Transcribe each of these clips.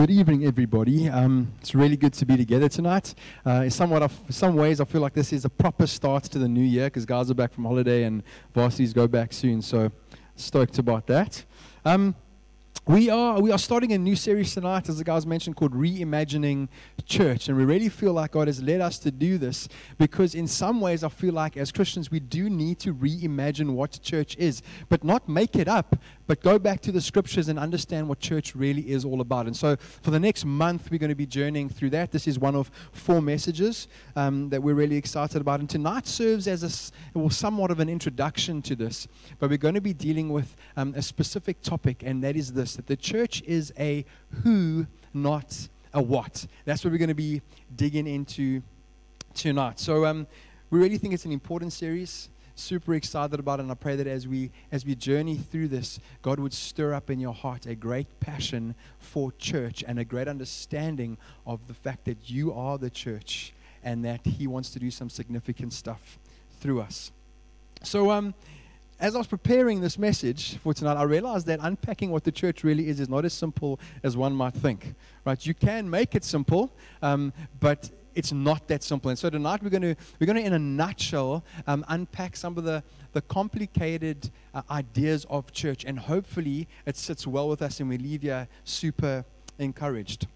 Good evening, everybody. Um, it's really good to be together tonight. Uh, in somewhat of, some ways, I feel like this is a proper start to the new year because guys are back from holiday and varsities go back soon. So stoked about that. Um, we are we are starting a new series tonight, as the guys mentioned, called Reimagining Church, and we really feel like God has led us to do this because, in some ways, I feel like as Christians we do need to reimagine what church is, but not make it up, but go back to the scriptures and understand what church really is all about. And so, for the next month, we're going to be journeying through that. This is one of four messages um, that we're really excited about, and tonight serves as a well, somewhat of an introduction to this. But we're going to be dealing with um, a specific topic, and that is this that the church is a who, not a what. That's what we're going to be digging into tonight. So um, we really think it's an important series. Super excited about and I pray that as we as we journey through this, God would stir up in your heart a great passion for church and a great understanding of the fact that you are the church and that He wants to do some significant stuff through us. So um as I was preparing this message for tonight, I realized that unpacking what the church really is is not as simple as one might think. Right? You can make it simple, um, but it's not that simple. And so tonight we're going to we're going to, in a nutshell, um, unpack some of the the complicated uh, ideas of church, and hopefully it sits well with us, and we leave you super encouraged.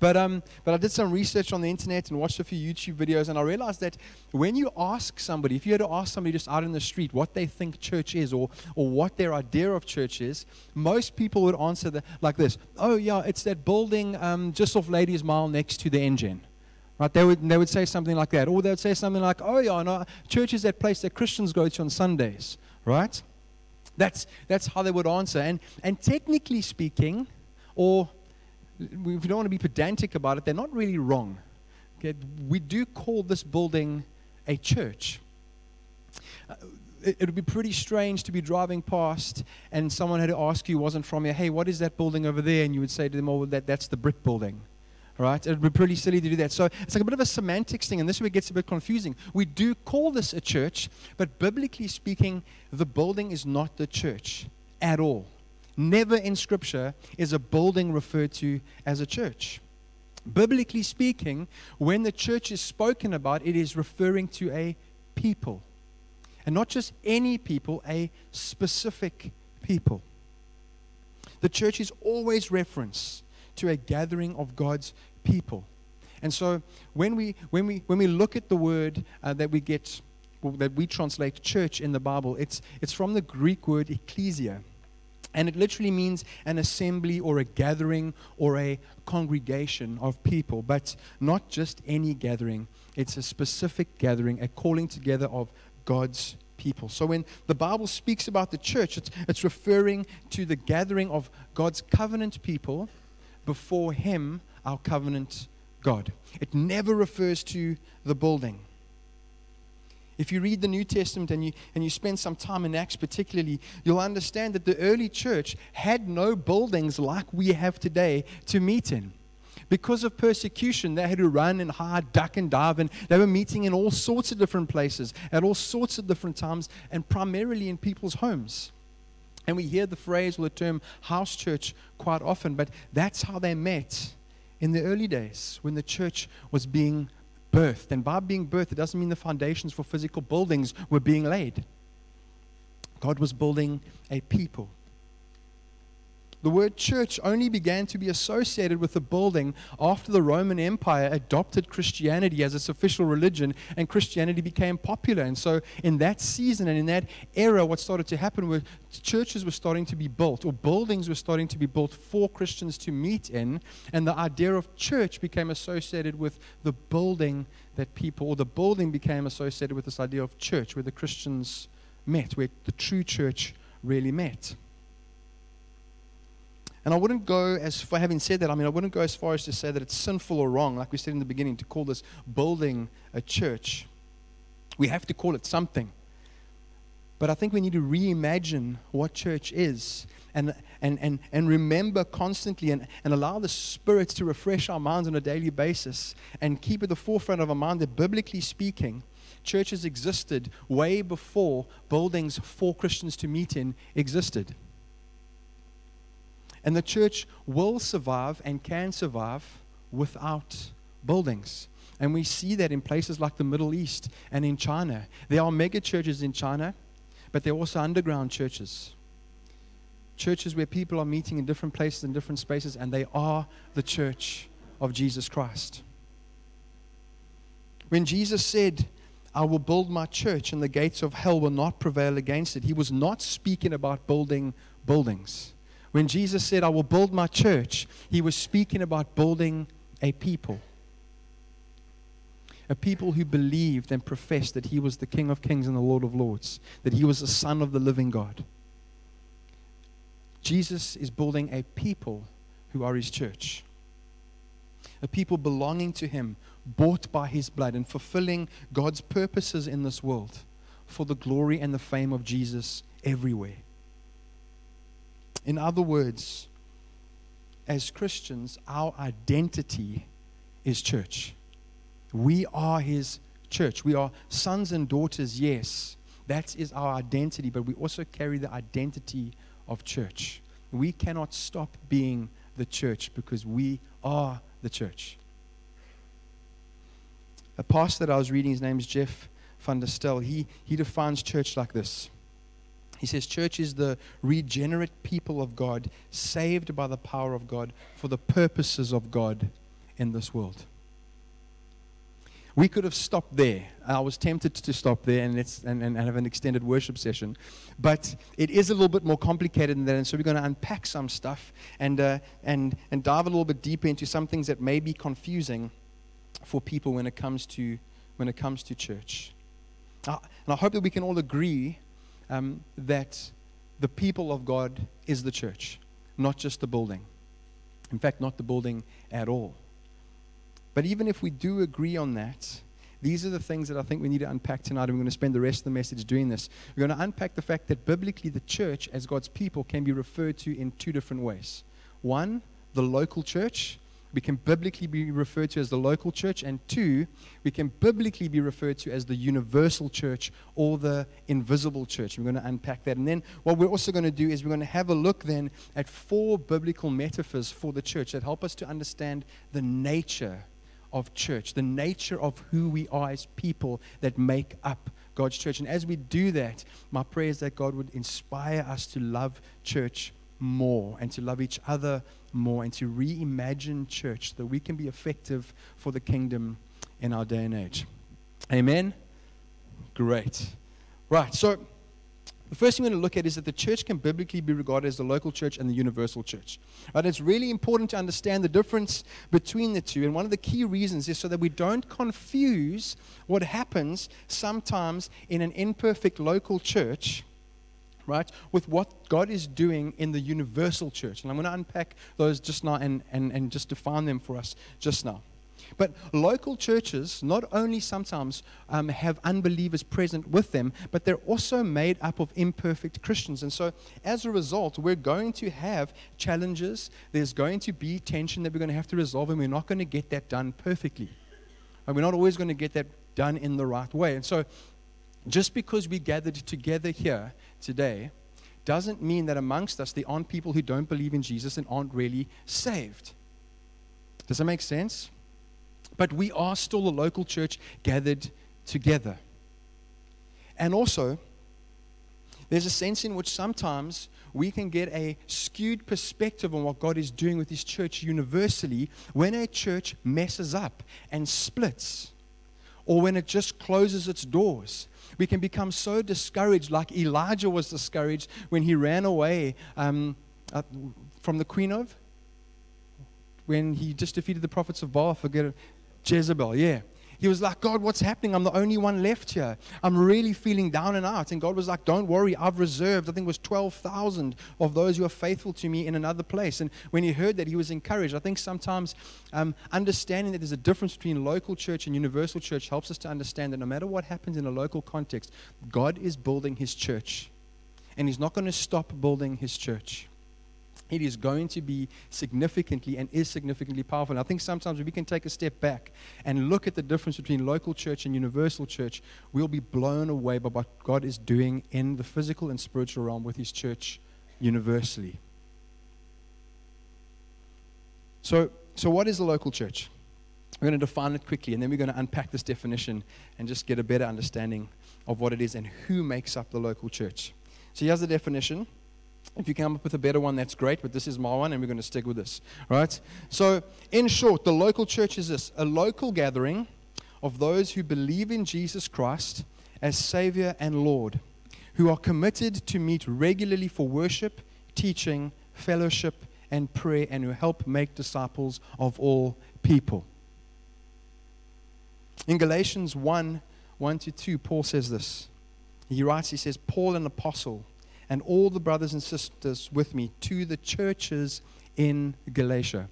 But, um, but I did some research on the internet and watched a few YouTube videos, and I realized that when you ask somebody, if you had to ask somebody just out in the street what they think church is or, or what their idea of church is, most people would answer the, like this Oh, yeah, it's that building um, just off Ladies Mile next to the Engen. Right? They would, they would say something like that. Or they would say something like, Oh, yeah, no, church is that place that Christians go to on Sundays. Right? That's, that's how they would answer. And, and technically speaking, or if you don't want to be pedantic about it, they're not really wrong. Okay? We do call this building a church. Uh, it, it would be pretty strange to be driving past and someone had to ask you, wasn't from here, hey, what is that building over there? And you would say to them, oh, that, that's the brick building. Right? It would be pretty silly to do that. So it's like a bit of a semantics thing, and this is where it gets a bit confusing. We do call this a church, but biblically speaking, the building is not the church at all. Never in Scripture is a building referred to as a church. Biblically speaking, when the church is spoken about, it is referring to a people. And not just any people, a specific people. The church is always reference to a gathering of God's people. And so when we, when we, when we look at the word uh, that we get, well, that we translate church in the Bible, it's, it's from the Greek word ecclesia. And it literally means an assembly or a gathering or a congregation of people, but not just any gathering. It's a specific gathering, a calling together of God's people. So when the Bible speaks about the church, it's, it's referring to the gathering of God's covenant people before Him, our covenant God. It never refers to the building. If you read the New Testament and you, and you spend some time in Acts, particularly, you'll understand that the early church had no buildings like we have today to meet in. Because of persecution, they had to run and hide, duck and dive, and they were meeting in all sorts of different places at all sorts of different times, and primarily in people's homes. And we hear the phrase or the term house church quite often, but that's how they met in the early days when the church was being birthed. And by being birthed, it doesn't mean the foundations for physical buildings were being laid. God was building a people. The word church only began to be associated with the building after the Roman Empire adopted Christianity as its official religion and Christianity became popular. And so, in that season and in that era, what started to happen was churches were starting to be built, or buildings were starting to be built for Christians to meet in. And the idea of church became associated with the building that people, or the building became associated with this idea of church, where the Christians met, where the true church really met. And I wouldn't go as far, having said that, I mean, I wouldn't go as far as to say that it's sinful or wrong, like we said in the beginning, to call this building a church. We have to call it something. But I think we need to reimagine what church is and, and, and, and remember constantly and, and allow the spirits to refresh our minds on a daily basis and keep at the forefront of our mind that, biblically speaking, churches existed way before buildings for Christians to meet in existed. And the church will survive and can survive without buildings. And we see that in places like the Middle East and in China. There are mega churches in China, but there are also underground churches. Churches where people are meeting in different places and different spaces, and they are the church of Jesus Christ. When Jesus said, I will build my church and the gates of hell will not prevail against it, he was not speaking about building buildings. When Jesus said, I will build my church, he was speaking about building a people. A people who believed and professed that he was the King of Kings and the Lord of Lords, that he was the Son of the living God. Jesus is building a people who are his church. A people belonging to him, bought by his blood, and fulfilling God's purposes in this world for the glory and the fame of Jesus everywhere. In other words, as Christians, our identity is church. We are his church. We are sons and daughters, yes. That is our identity, but we also carry the identity of church. We cannot stop being the church because we are the church. A pastor that I was reading, his name is Jeff Vanderstelt, he, he defines church like this. He says, Church is the regenerate people of God, saved by the power of God for the purposes of God in this world. We could have stopped there. I was tempted to stop there and, let's, and, and have an extended worship session. But it is a little bit more complicated than that. And so we're going to unpack some stuff and, uh, and, and dive a little bit deeper into some things that may be confusing for people when it comes to, when it comes to church. Uh, and I hope that we can all agree um, that the people of God is the church, not just the building. In fact, not the building at all. But even if we do agree on that, these are the things that I think we need to unpack tonight, and we're going to spend the rest of the message doing this. We're going to unpack the fact that biblically the church, as God's people, can be referred to in two different ways. One, the local church, we can biblically be referred to as the local church, and two, we can biblically be referred to as the universal church or the invisible church. We're going to unpack that. And then what we're also going to do is we're going to have a look then at four biblical metaphors for the church that help us to understand the nature of church, the nature of who we are as people that make up God's church. And as we do that, my prayer is that God would inspire us to love church more and to love each other more and to reimagine church that we can be effective for the kingdom in our day and age. Amen? Great. Right, so the first thing we're going to look at is that the church can biblically be regarded as the local church and the universal church. Right? It's really important to understand the difference between the two. And one of the key reasons is so that we don't confuse what happens sometimes in an imperfect local church right, with what God is doing in the universal church. And I'm going to unpack those just now and, and, and just define them for us just now. But local churches not only sometimes um, have unbelievers present with them, but they're also made up of imperfect Christians. And so, as a result, we're going to have challenges. There's going to be tension that we're going to have to resolve, and we're not going to get that done perfectly. And we're not always going to get that done in the right way. And so, just because we gathered together here today doesn't mean that amongst us there aren't people who don't believe in Jesus and aren't really saved. Does that make sense? But we are still a local church gathered together. And also, there's a sense in which sometimes we can get a skewed perspective on what God is doing with His church universally when a church messes up and splits, or when it just closes its doors. We can become so discouraged, like Elijah was discouraged when he ran away um, uh, from the queen of, when he just defeated the prophets of Baal. Forget it. Jezebel, yeah. He was like, God, what's happening? I'm the only one left here. I'm really feeling down and out. And God was like, Don't worry, I've reserved, I think it was 12,000 of those who are faithful to me in another place. And when he heard that, he was encouraged. I think sometimes um, understanding that there's a difference between local church and universal church helps us to understand that no matter what happens in a local context, God is building his church. And he's not going to stop building his church it is going to be significantly and is significantly powerful. And I think sometimes we can take a step back and look at the difference between local church and universal church, we'll be blown away by what God is doing in the physical and spiritual realm with His church universally. So, so what is a local church? We're going to define it quickly, and then we're going to unpack this definition and just get a better understanding of what it is and who makes up the local church. So here's the definition. If you come up with a better one, that's great, but this is my one, and we're going to stick with this. Right? So, in short, the local church is this a local gathering of those who believe in Jesus Christ as Savior and Lord, who are committed to meet regularly for worship, teaching, fellowship, and prayer, and who help make disciples of all people. In Galatians 1 1 to 2, Paul says this. He writes, he says, Paul, an apostle, and all the brothers and sisters with me to the churches in Galatia.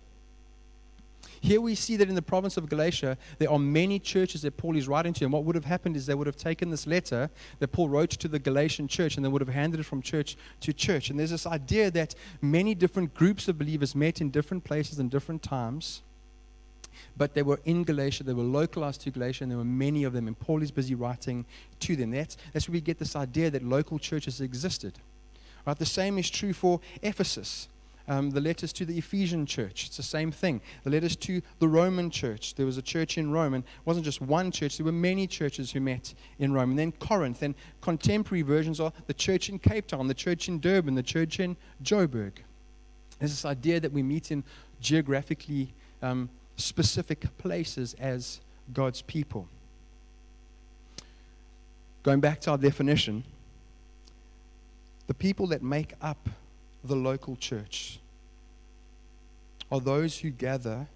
Here we see that in the province of Galatia, there are many churches that Paul is writing to. And what would have happened is they would have taken this letter that Paul wrote to the Galatian church and they would have handed it from church to church. And there's this idea that many different groups of believers met in different places and different times. But they were in Galatia, they were localized to Galatia, and there were many of them. And Paul is busy writing to them. That's, that's where we get this idea that local churches existed. Right? The same is true for Ephesus um, the letters to the Ephesian church. It's the same thing. The letters to the Roman church. There was a church in Rome, and it wasn't just one church, there were many churches who met in Rome. And then Corinth, and contemporary versions are the church in Cape Town, the church in Durban, the church in Joburg. There's this idea that we meet in geographically um, specific places as God's people. Going back to our definition, the people that make up the local church are those who gather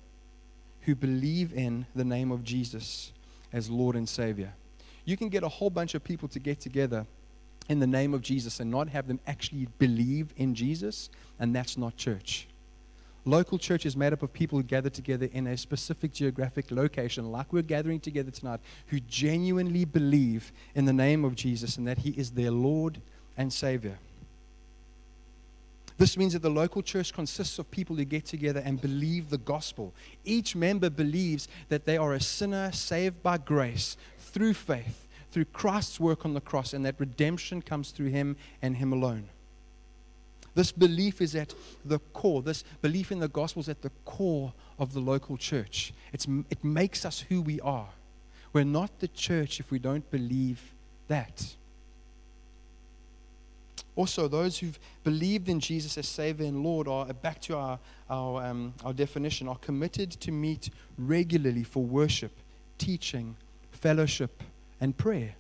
who believe in the name of Jesus as Lord and Savior. You can get a whole bunch of people to get together in the name of Jesus and not have them actually believe in Jesus, and that's not church. Local church is made up of people who gather together in a specific geographic location, like we're gathering together tonight, who genuinely believe in the name of Jesus and that He is their Lord and Savior. This means that the local church consists of people who get together and believe the gospel. Each member believes that they are a sinner saved by grace through faith, through Christ's work on the cross, and that redemption comes through him and him alone. This belief is at the core. This belief in the gospel is at the core of the local church. It's, it makes us who we are. We're not the church if we don't believe that. Also, those who've believed in Jesus as Savior and Lord are, back to our, our, um, our definition, are committed to meet regularly for worship, teaching, fellowship, and prayer.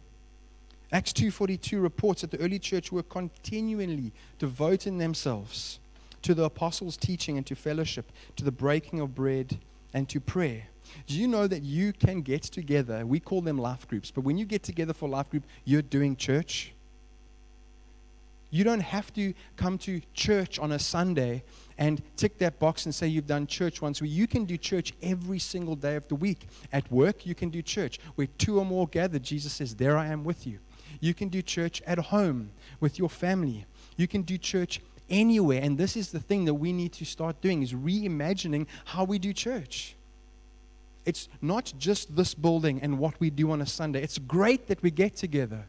Acts 2:42 reports that the early church were continually devoting themselves to the apostles' teaching and to fellowship, to the breaking of bread and to prayer. Do you know that you can get together? We call them life groups, but when you get together for life group, you're doing church. You don't have to come to church on a Sunday and tick that box and say you've done church once. You can do church every single day of the week. At work, you can do church. Where two or more gather, Jesus says, There I am with you. You can do church at home with your family. You can do church anywhere. And this is the thing that we need to start doing is reimagining how we do church. It's not just this building and what we do on a Sunday. It's great that we get together.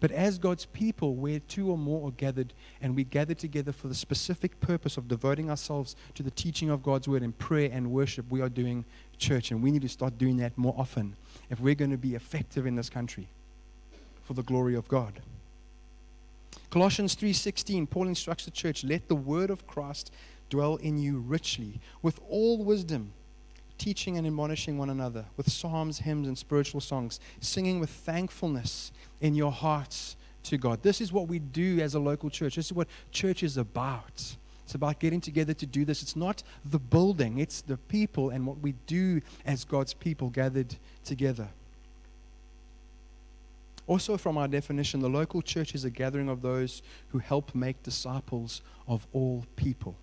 But as God's people, where two or more are gathered, and we gather together for the specific purpose of devoting ourselves to the teaching of God's word and prayer and worship, we are doing church. And we need to start doing that more often if we're going to be effective in this country for the glory of God. Colossians 3:16 Paul instructs the church let the word of Christ dwell in you richly with all wisdom teaching and admonishing one another with psalms, hymns, and spiritual songs, singing with thankfulness in your hearts to God. This is what we do as a local church. This is what church is about. It's about getting together to do this. It's not the building, it's the people and what we do as God's people gathered together. Also, from our definition, the local church is a gathering of those who help make disciples of all people.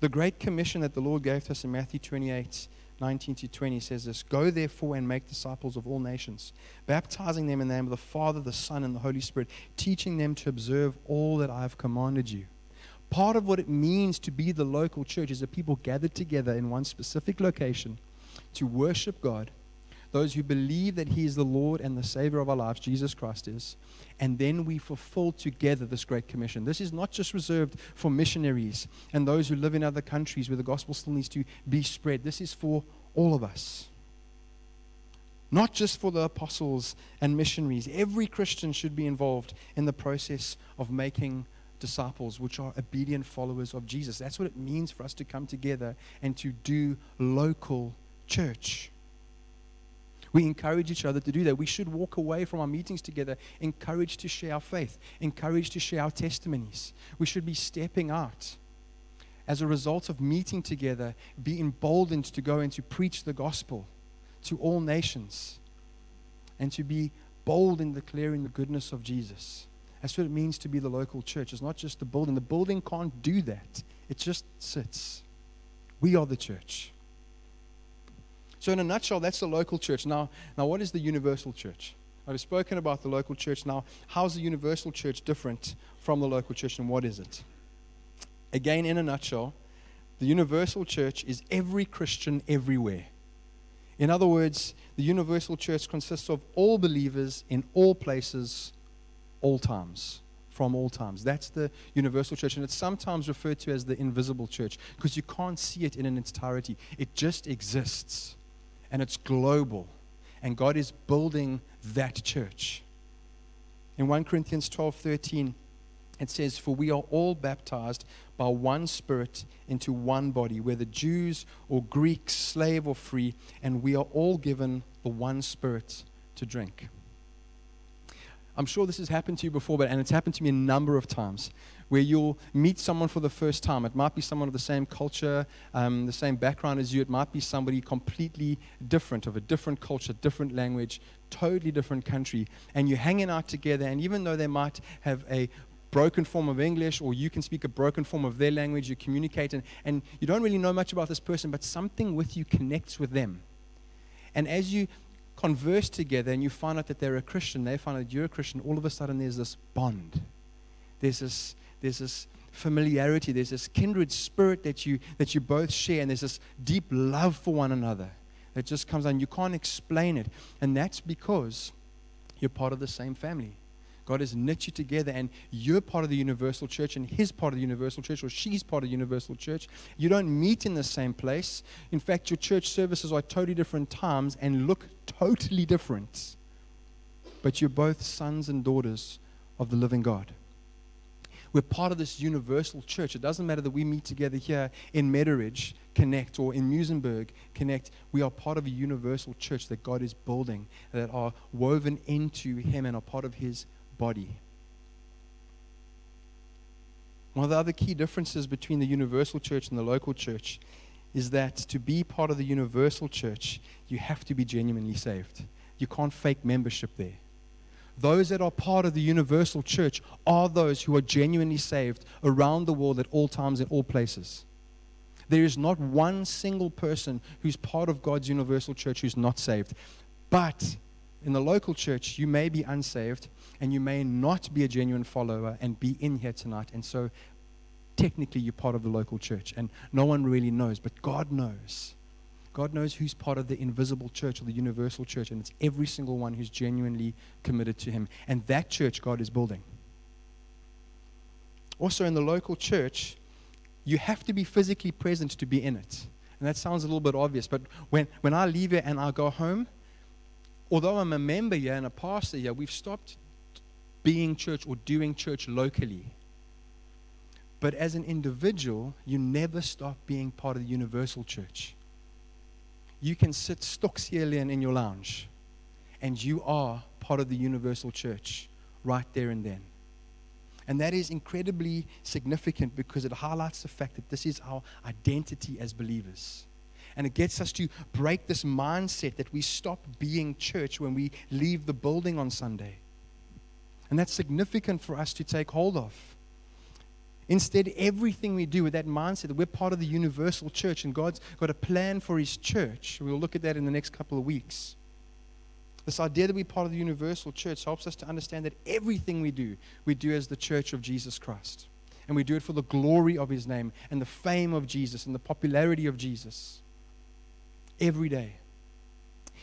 The Great Commission that the Lord gave to us in Matthew 28 19 to 20 says this Go therefore and make disciples of all nations, baptizing them in the name of the Father, the Son, and the Holy Spirit, teaching them to observe all that I have commanded you. Part of what it means to be the local church is that people gathered together in one specific location to worship God. Those who believe that He is the Lord and the Savior of our lives, Jesus Christ is, and then we fulfill together this great commission. This is not just reserved for missionaries and those who live in other countries where the gospel still needs to be spread. This is for all of us. Not just for the apostles and missionaries. Every Christian should be involved in the process of making disciples, which are obedient followers of Jesus. That's what it means for us to come together and to do local church. We encourage each other to do that. We should walk away from our meetings together encouraged to share our faith, encouraged to share our testimonies. We should be stepping out as a result of meeting together, be emboldened to go and to preach the gospel to all nations and to be bold in declaring the goodness of Jesus. That's what it means to be the local church. It's not just the building. The building can't do that, it just sits. We are the church. So, in a nutshell, that's the local church. Now, now what is the universal church? I've spoken about the local church. Now, how's the universal church different from the local church, and what is it? Again, in a nutshell, the universal church is every Christian everywhere. In other words, the universal church consists of all believers in all places, all times, from all times. That's the universal church, and it's sometimes referred to as the invisible church because you can't see it in an entirety. It just exists and it's global. And God is building that church. In 1 Corinthians 12 13, it says, For we are all baptized by one Spirit into one body, whether Jews or Greeks, slave or free, and we are all given the one Spirit to drink. I'm sure this has happened to you before, but and it's happened to me a number of times where you'll meet someone for the first time. It might be someone of the same culture, um, the same background as you. It might be somebody completely different, of a different culture, different language, totally different country. And you're hanging out together, and even though they might have a broken form of English or you can speak a broken form of their language, you communicate, and, and you don't really know much about this person, but something with you connects with them. And as you converse together and you find out that they're a Christian, they find out you're a Christian, all of a sudden there's this bond. There's this there's this familiarity, there's this kindred spirit that you, that you both share, and there's this deep love for one another that just comes on. You can't explain it. And that's because you're part of the same family. God has knit you together, and you're part of the universal church, and He's part of the universal church, or she's part of the universal church. You don't meet in the same place. In fact, your church services are totally different times and look totally different. But you're both sons and daughters of the living God. We're part of this universal church. It doesn't matter that we meet together here in Meadowridge Connect or in Muizenberg Connect. We are part of a universal church that God is building, that are woven into Him and are part of His body. One of the other key differences between the universal church and the local church is that to be part of the universal church, you have to be genuinely saved. You can't fake membership there those that are part of the universal church are those who are genuinely saved around the world at all times in all places. There is not one single person who's part of God's universal church who's not saved. But in the local church, you may be unsaved and you may not be a genuine follower and be in here tonight. And so, technically, you're part of the local church. And no one really knows, but God knows. God knows who's part of the invisible church or the universal church, and it's every single one who's genuinely committed to Him. And that church God is building. Also, in the local church, you have to be physically present to be in it. And that sounds a little bit obvious, but when, when I leave here and I go home, although I'm a member here and a pastor here, we've stopped being church or doing church locally. But as an individual, you never stop being part of the universal church you can sit stokselen in your lounge and you are part of the universal church right there and then. And that is incredibly significant because it highlights the fact that this is our identity as believers. And it gets us to break this mindset that we stop being church when we leave the building on Sunday. And that's significant for us to take hold of. Instead, everything we do with that mindset that we're part of the universal church and God's got a plan for His church. We'll look at that in the next couple of weeks. This idea that we're part of the universal church helps us to understand that everything we do, we do as the church of Jesus Christ. And we do it for the glory of His name and the fame of Jesus and the popularity of Jesus. Every day.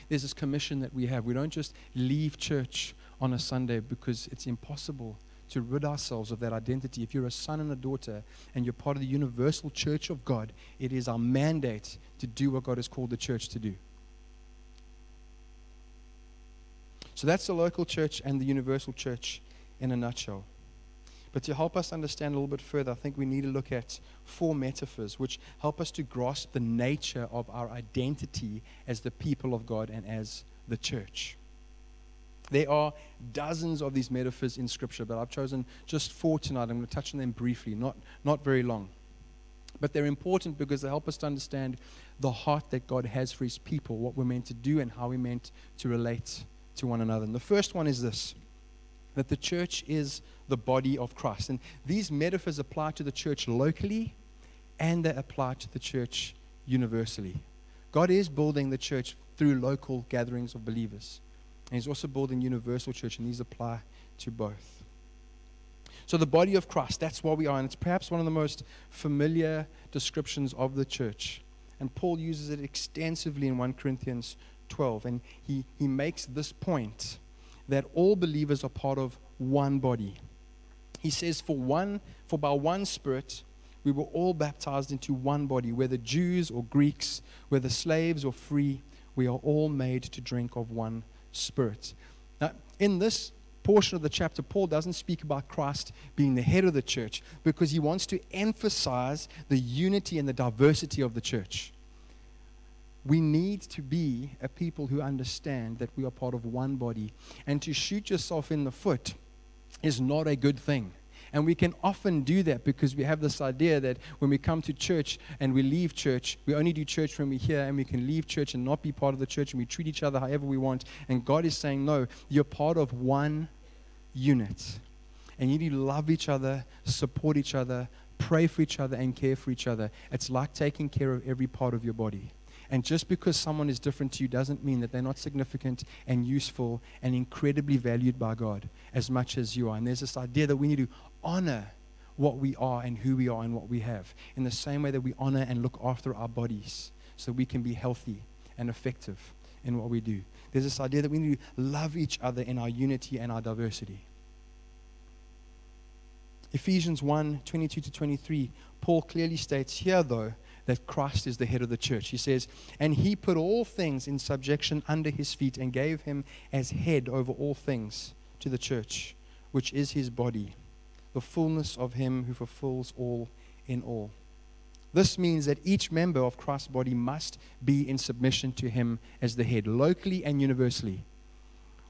there's this commission that we have. We don't just leave church on a Sunday because it's impossible to rid ourselves of that identity. If you're a son and a daughter and you're part of the universal church of God, it is our mandate to do what God has called the church to do. So that's the local church and the universal church in a nutshell. But to help us understand a little bit further, I think we need to look at four metaphors which help us to grasp the nature of our identity as the people of God and as the church. There are dozens of these metaphors in Scripture, but I've chosen just four tonight. I'm going to touch on them briefly, not, not very long. But they're important because they help us to understand the heart that God has for His people, what we're meant to do, and how we're meant to relate to one another. And the first one is this that the church is the body of Christ. And these metaphors apply to the church locally and they apply to the church universally. God is building the church through local gatherings of believers. And He's also building universal church, and these apply to both. So, the body of Christ, that's what we are. And it's perhaps one of the most familiar descriptions of the church. And Paul uses it extensively in 1 Corinthians 12. And he, he makes this point that all believers are part of one body. He says, For one, for by one Spirit, we were all baptized into one body, whether Jews or Greeks, whether slaves or free, we are all made to drink of one Spirit. Now, in this portion of the chapter, Paul doesn't speak about Christ being the head of the church because he wants to emphasize the unity and the diversity of the church. We need to be a people who understand that we are part of one body. And to shoot yourself in the foot is not a good thing. And we can often do that because we have this idea that when we come to church and we leave church, we only do church when we're here and we can leave church and not be part of the church and we treat each other however we want. And God is saying, no, you're part of one unit. And you need to love each other, support each other, pray for each other, and care for each other. It's like taking care of every part of your body. And just because someone is different to you doesn't mean that they're not significant and useful and incredibly valued by God as much as you are. And there's this idea that we need to honor what we are and who we are and what we have in the same way that we honor and look after our bodies so we can be healthy and effective in what we do. There's this idea that we need to love each other in our unity and our diversity. Ephesians 1 22 to 23, Paul clearly states here, though, that Christ is the head of the church. He says, And he put all things in subjection under his feet and gave him as head over all things to the church, which is his body, the fullness of him who fulfills all in all. This means that each member of Christ's body must be in submission to him as the head, locally and universally.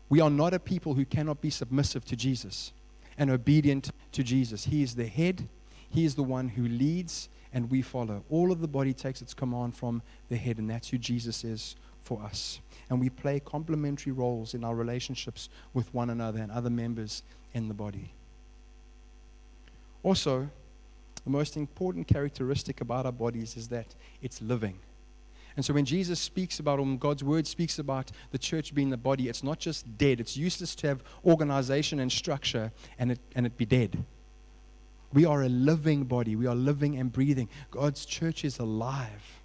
We are not a people who cannot be submissive to Jesus and obedient to Jesus. He is the head, He is the one who leads, and we follow. All of the body takes its command from the head, and that's who Jesus is for us. And we play complementary roles in our relationships with one another and other members in the body. Also, the most important characteristic about our bodies is that it's living. And so when Jesus speaks about, when God's word speaks about the church being the body, it's not just dead. It's useless to have organization and structure and it, and it be dead. We are a living body. We are living and breathing. God's church is alive.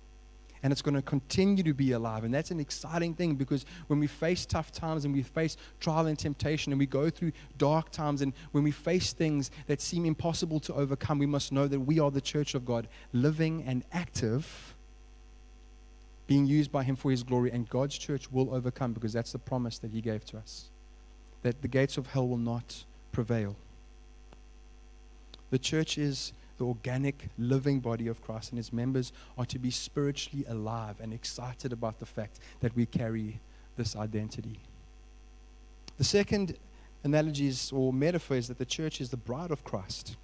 And it's going to continue to be alive. And that's an exciting thing because when we face tough times and we face trial and temptation and we go through dark times and when we face things that seem impossible to overcome, we must know that we are the church of God, living and active, being used by Him for His glory. And God's church will overcome because that's the promise that He gave to us that the gates of hell will not prevail. The church is the organic, living body of Christ, and its members are to be spiritually alive and excited about the fact that we carry this identity. The second analogy is, or metaphor is that the church is the bride of Christ.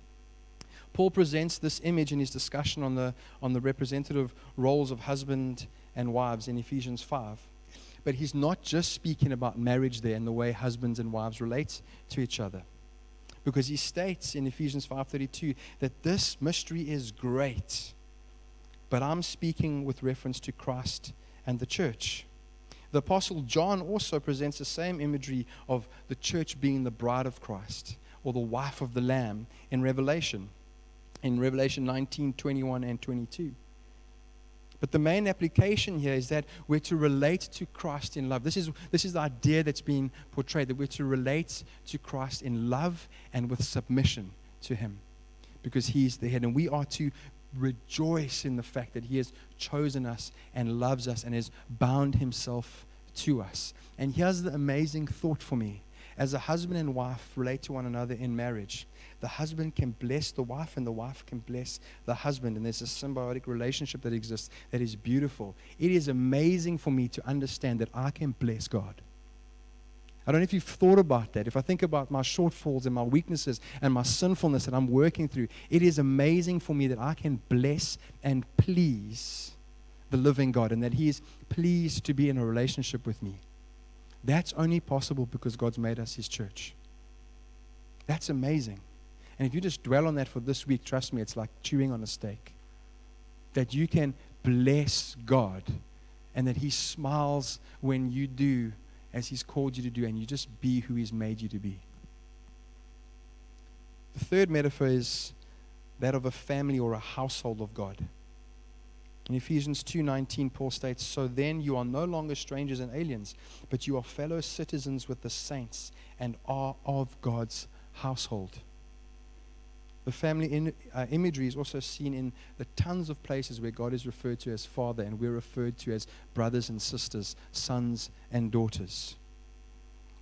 Paul presents this image in his discussion on the, on the representative roles of husband and wives in Ephesians 5. But he's not just speaking about marriage there and the way husbands and wives relate to each other because he states in Ephesians 5:32 that this mystery is great. But I'm speaking with reference to Christ and the church. The apostle John also presents the same imagery of the church being the bride of Christ or the wife of the lamb in Revelation in Revelation 19, 21 and 22. But the main application here is that we're to relate to Christ in love. This is, this is the idea that's being portrayed that we're to relate to Christ in love and with submission to Him because He's the head. And we are to rejoice in the fact that He has chosen us and loves us and has bound Himself to us. And here's the amazing thought for me as a husband and wife relate to one another in marriage the husband can bless the wife and the wife can bless the husband. And there's a symbiotic relationship that exists that is beautiful. It is amazing for me to understand that I can bless God. I don't know if you've thought about that. If I think about my shortfalls and my weaknesses and my sinfulness that I'm working through, it is amazing for me that I can bless and please the living God and that He is pleased to be in a relationship with me. That's only possible because God's made us His church. That's amazing. And if you just dwell on that for this week, trust me, it's like chewing on a steak. That you can bless God and that He smiles when you do as He's called you to do and you just be who He's made you to be. The third metaphor is that of a family or a household of God. In Ephesians 2:19 Paul states, "So then you are no longer strangers and aliens, but you are fellow citizens with the saints and are of God's household." The family in, uh, imagery is also seen in the tons of places where God is referred to as Father and we're referred to as brothers and sisters, sons and daughters.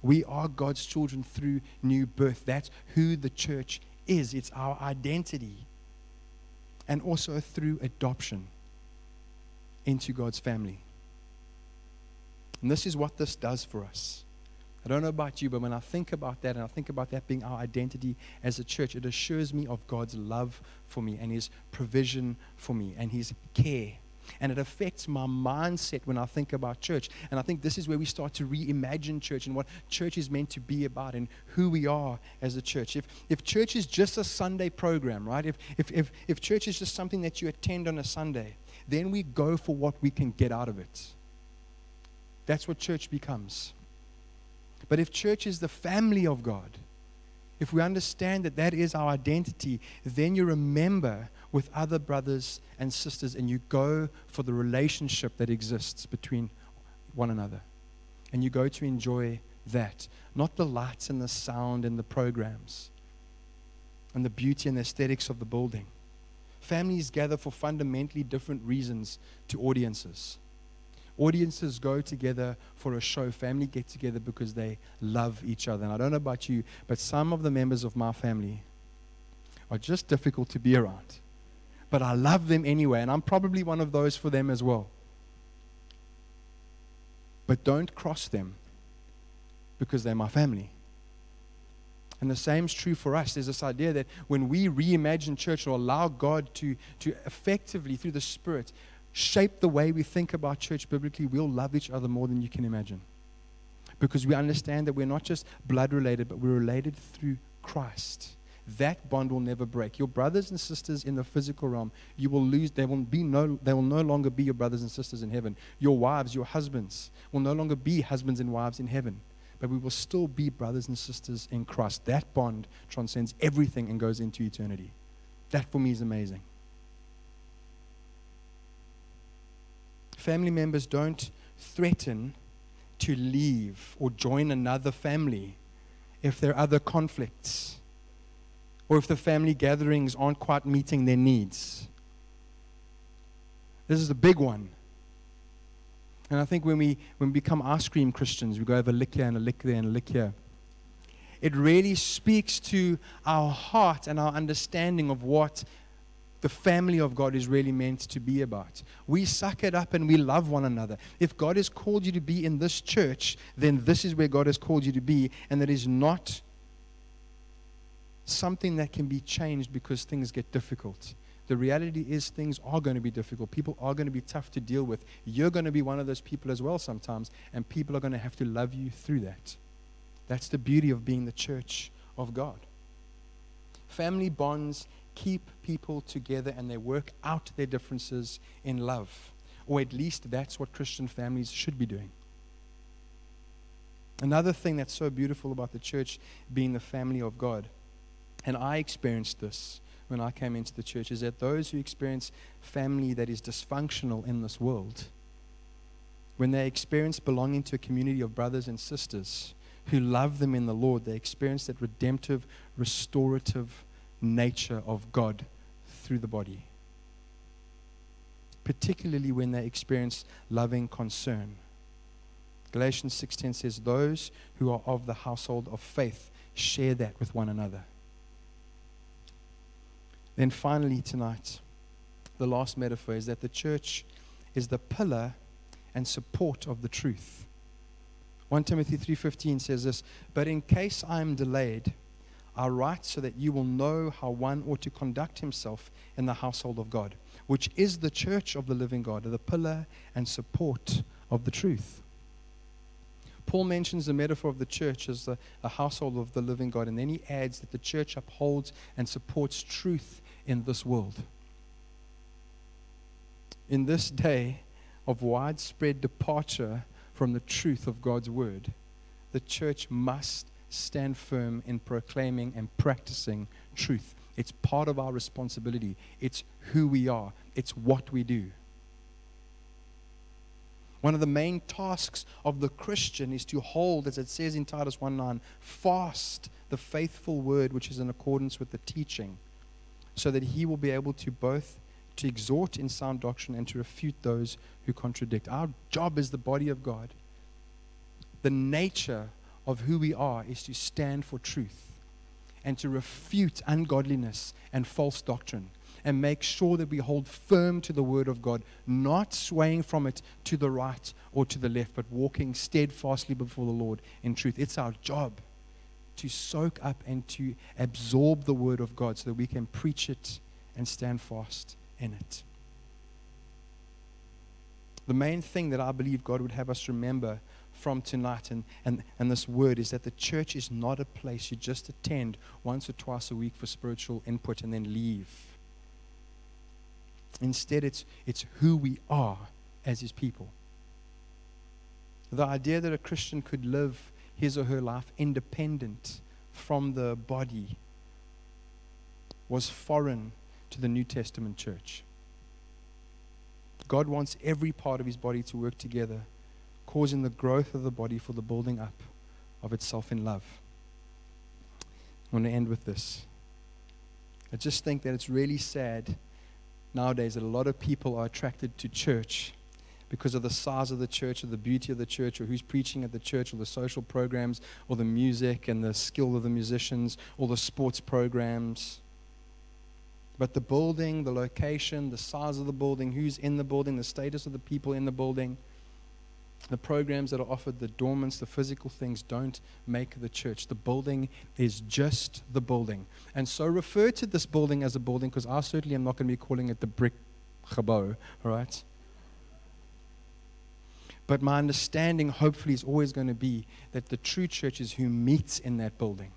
We are God's children through new birth. That's who the church is, it's our identity. And also through adoption into God's family. And this is what this does for us. I don't know about you, but when I think about that and I think about that being our identity as a church, it assures me of God's love for me and His provision for me and His care. And it affects my mindset when I think about church. And I think this is where we start to reimagine church and what church is meant to be about and who we are as a church. If, if church is just a Sunday program, right? If, if, if, if church is just something that you attend on a Sunday, then we go for what we can get out of it. That's what church becomes. But if church is the family of God, if we understand that that is our identity, then you remember with other brothers and sisters and you go for the relationship that exists between one another. And you go to enjoy that, not the lights and the sound and the programs and the beauty and the aesthetics of the building. Families gather for fundamentally different reasons to audiences. Audiences go together for a show. Family get together because they love each other. And I don't know about you, but some of the members of my family are just difficult to be around. But I love them anyway, and I'm probably one of those for them as well. But don't cross them because they're my family. And the same is true for us. There's this idea that when we reimagine church or allow God to, to effectively, through the Spirit, shape the way we think about church biblically, we'll love each other more than you can imagine. Because we understand that we're not just blood related, but we're related through Christ. That bond will never break. Your brothers and sisters in the physical realm, you will lose. They will be no. They will no longer be your brothers and sisters in heaven. Your wives, your husbands, will no longer be husbands and wives in heaven. But we will still be brothers and sisters in Christ. That bond transcends everything and goes into eternity. That for me is amazing. family members don't threaten to leave or join another family if there are other conflicts or if the family gatherings aren't quite meeting their needs. This is a big one. And I think when we, when we become ice cream Christians, we go over a lick here and a lick there and a lick here. It really speaks to our heart and our understanding of what the family of God is really meant to be about. We suck it up and we love one another. If God has called you to be in this church, then this is where God has called you to be, and that is not something that can be changed because things get difficult. The reality is, things are going to be difficult. People are going to be tough to deal with. You're going to be one of those people as well sometimes, and people are going to have to love you through that. That's the beauty of being the church of God. Family bonds keep people together and they work out their differences in love. Or at least that's what Christian families should be doing. Another thing that's so beautiful about the church being the family of God, and I experienced this when I came into the church is that those who experience family that is dysfunctional in this world, when they experience belonging to a community of brothers and sisters who love them in the Lord, they experience that redemptive, restorative nature of God through the body. Particularly when they experience loving concern. Galatians 6:10 says those who are of the household of faith share that with one another. Then finally tonight, the last metaphor is that the church is the pillar and support of the truth. 1 Timothy 3:15 says this, "But in case I am delayed, I write so that you will know how one ought to conduct himself in the household of God, which is the church of the living God, the pillar and support of the truth." Paul mentions the metaphor of the church as a, a, household of the living God, and then he adds that the church upholds and supports truth in this world. In this day of widespread departure from the truth of God's word, the church must stand firm in proclaiming and practicing truth. It's part of our responsibility, it's who we are, it's what we do. One of the main tasks of the Christian is to hold, as it says in Titus 1 9, fast the faithful word which is in accordance with the teaching, so that he will be able to both to exhort in sound doctrine and to refute those who contradict. Our job as the body of God, the nature of who we are, is to stand for truth and to refute ungodliness and false doctrine and make sure that we hold firm to the Word of God, not swaying from it to the right or to the left, but walking steadfastly before the Lord in truth. It's our job to soak up and to absorb the Word of God so that we can preach it and stand fast in it. The main thing that I believe God would have us remember from tonight and, and, and this word is that the church is not a place you just attend once or twice a week for spiritual input and then leave. Instead, it's, it's who we are as his people. The idea that a Christian could live his or her life independent from the body was foreign to the New Testament church. God wants every part of his body to work together, causing the growth of the body for the building up of itself in love. I want to end with this. I just think that it's really sad nowadays that a lot of people are attracted to church because of the size of the church or the beauty of the church or who's preaching at the church or the social programs or the music and the skill of the musicians or the sports programs. But the building, the location, the size of the building, who's in the building, the status of the people in the building, the programs that are offered, the dormants, the physical things don't make the church. The building is just the building. And so refer to this building as a building because I certainly am not going to be calling it the brick chabot, all right? But my understanding, hopefully, is always going to be that the true church is who meets in that building.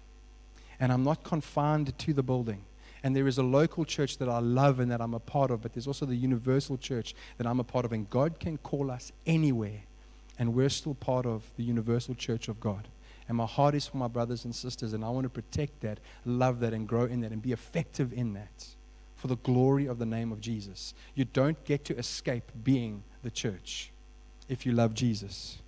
And I'm not confined to the building. And there is a local church that I love and that I'm a part of, but there's also the universal church that I'm a part of. And God can call us anywhere and we're still part of the universal church of God. And my heart is for my brothers and sisters, and I want to protect that, love that, and grow in that, and be effective in that for the glory of the name of Jesus. You don't get to escape being the church if you love Jesus.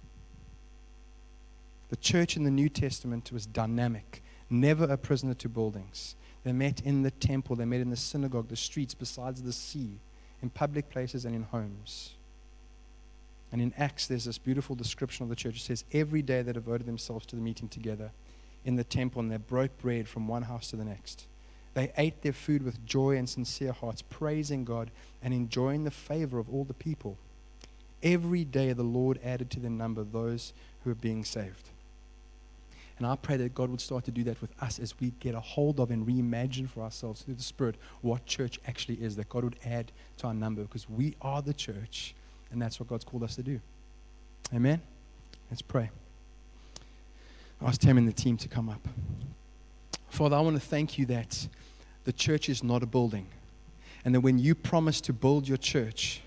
The church in the New Testament was dynamic, never a prisoner to buildings. They met in the temple, they met in the synagogue, the streets, besides the sea, in public places and in homes. And in Acts, there's this beautiful description of the church. It says, Every day they devoted themselves to the meeting together in the temple, and they broke bread from one house to the next. They ate their food with joy and sincere hearts, praising God and enjoying the favor of all the people. Every day the Lord added to their number those who are being saved. And I pray that God would start to do that with us as we get a hold of and reimagine for ourselves through the Spirit what church actually is, that God would add to our number because we are the church and that's what God's called us to do. Amen? Let's pray. I ask Tim and the team to come up. Father, I want to thank you that the church is not a building. And that when you promise to build your church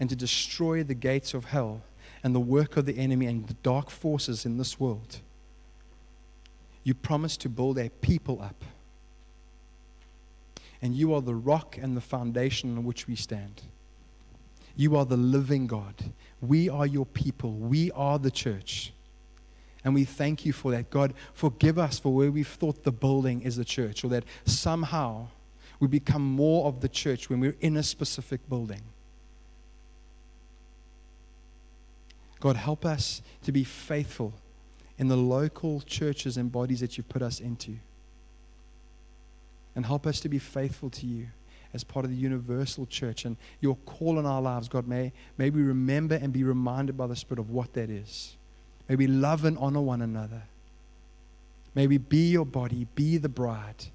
and to destroy the gates of hell and the work of the enemy and the dark forces in this world, you promise to build a people up and you are the rock and the foundation on which we stand. You are the living God. We are your people. We are the church. And we thank you for that. God, forgive us for where we've thought the building is the church, or that somehow we become more of the church when we're in a specific building. God, help us to be faithful in the local churches and bodies that you've put us into. And help us to be faithful to you as part of the universal church and your call in our lives, God. May, may we remember and be reminded by the Spirit of what that is. May we love and honor one another. May we be your body, be the bride,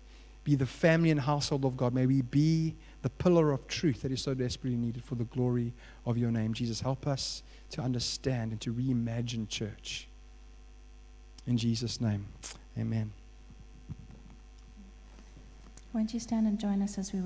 be the family and household of God. May we be the pillar of truth that is so desperately needed for the glory of your name. Jesus, help us to understand and to reimagine church. In Jesus' name, amen. Won't you stand and join us as we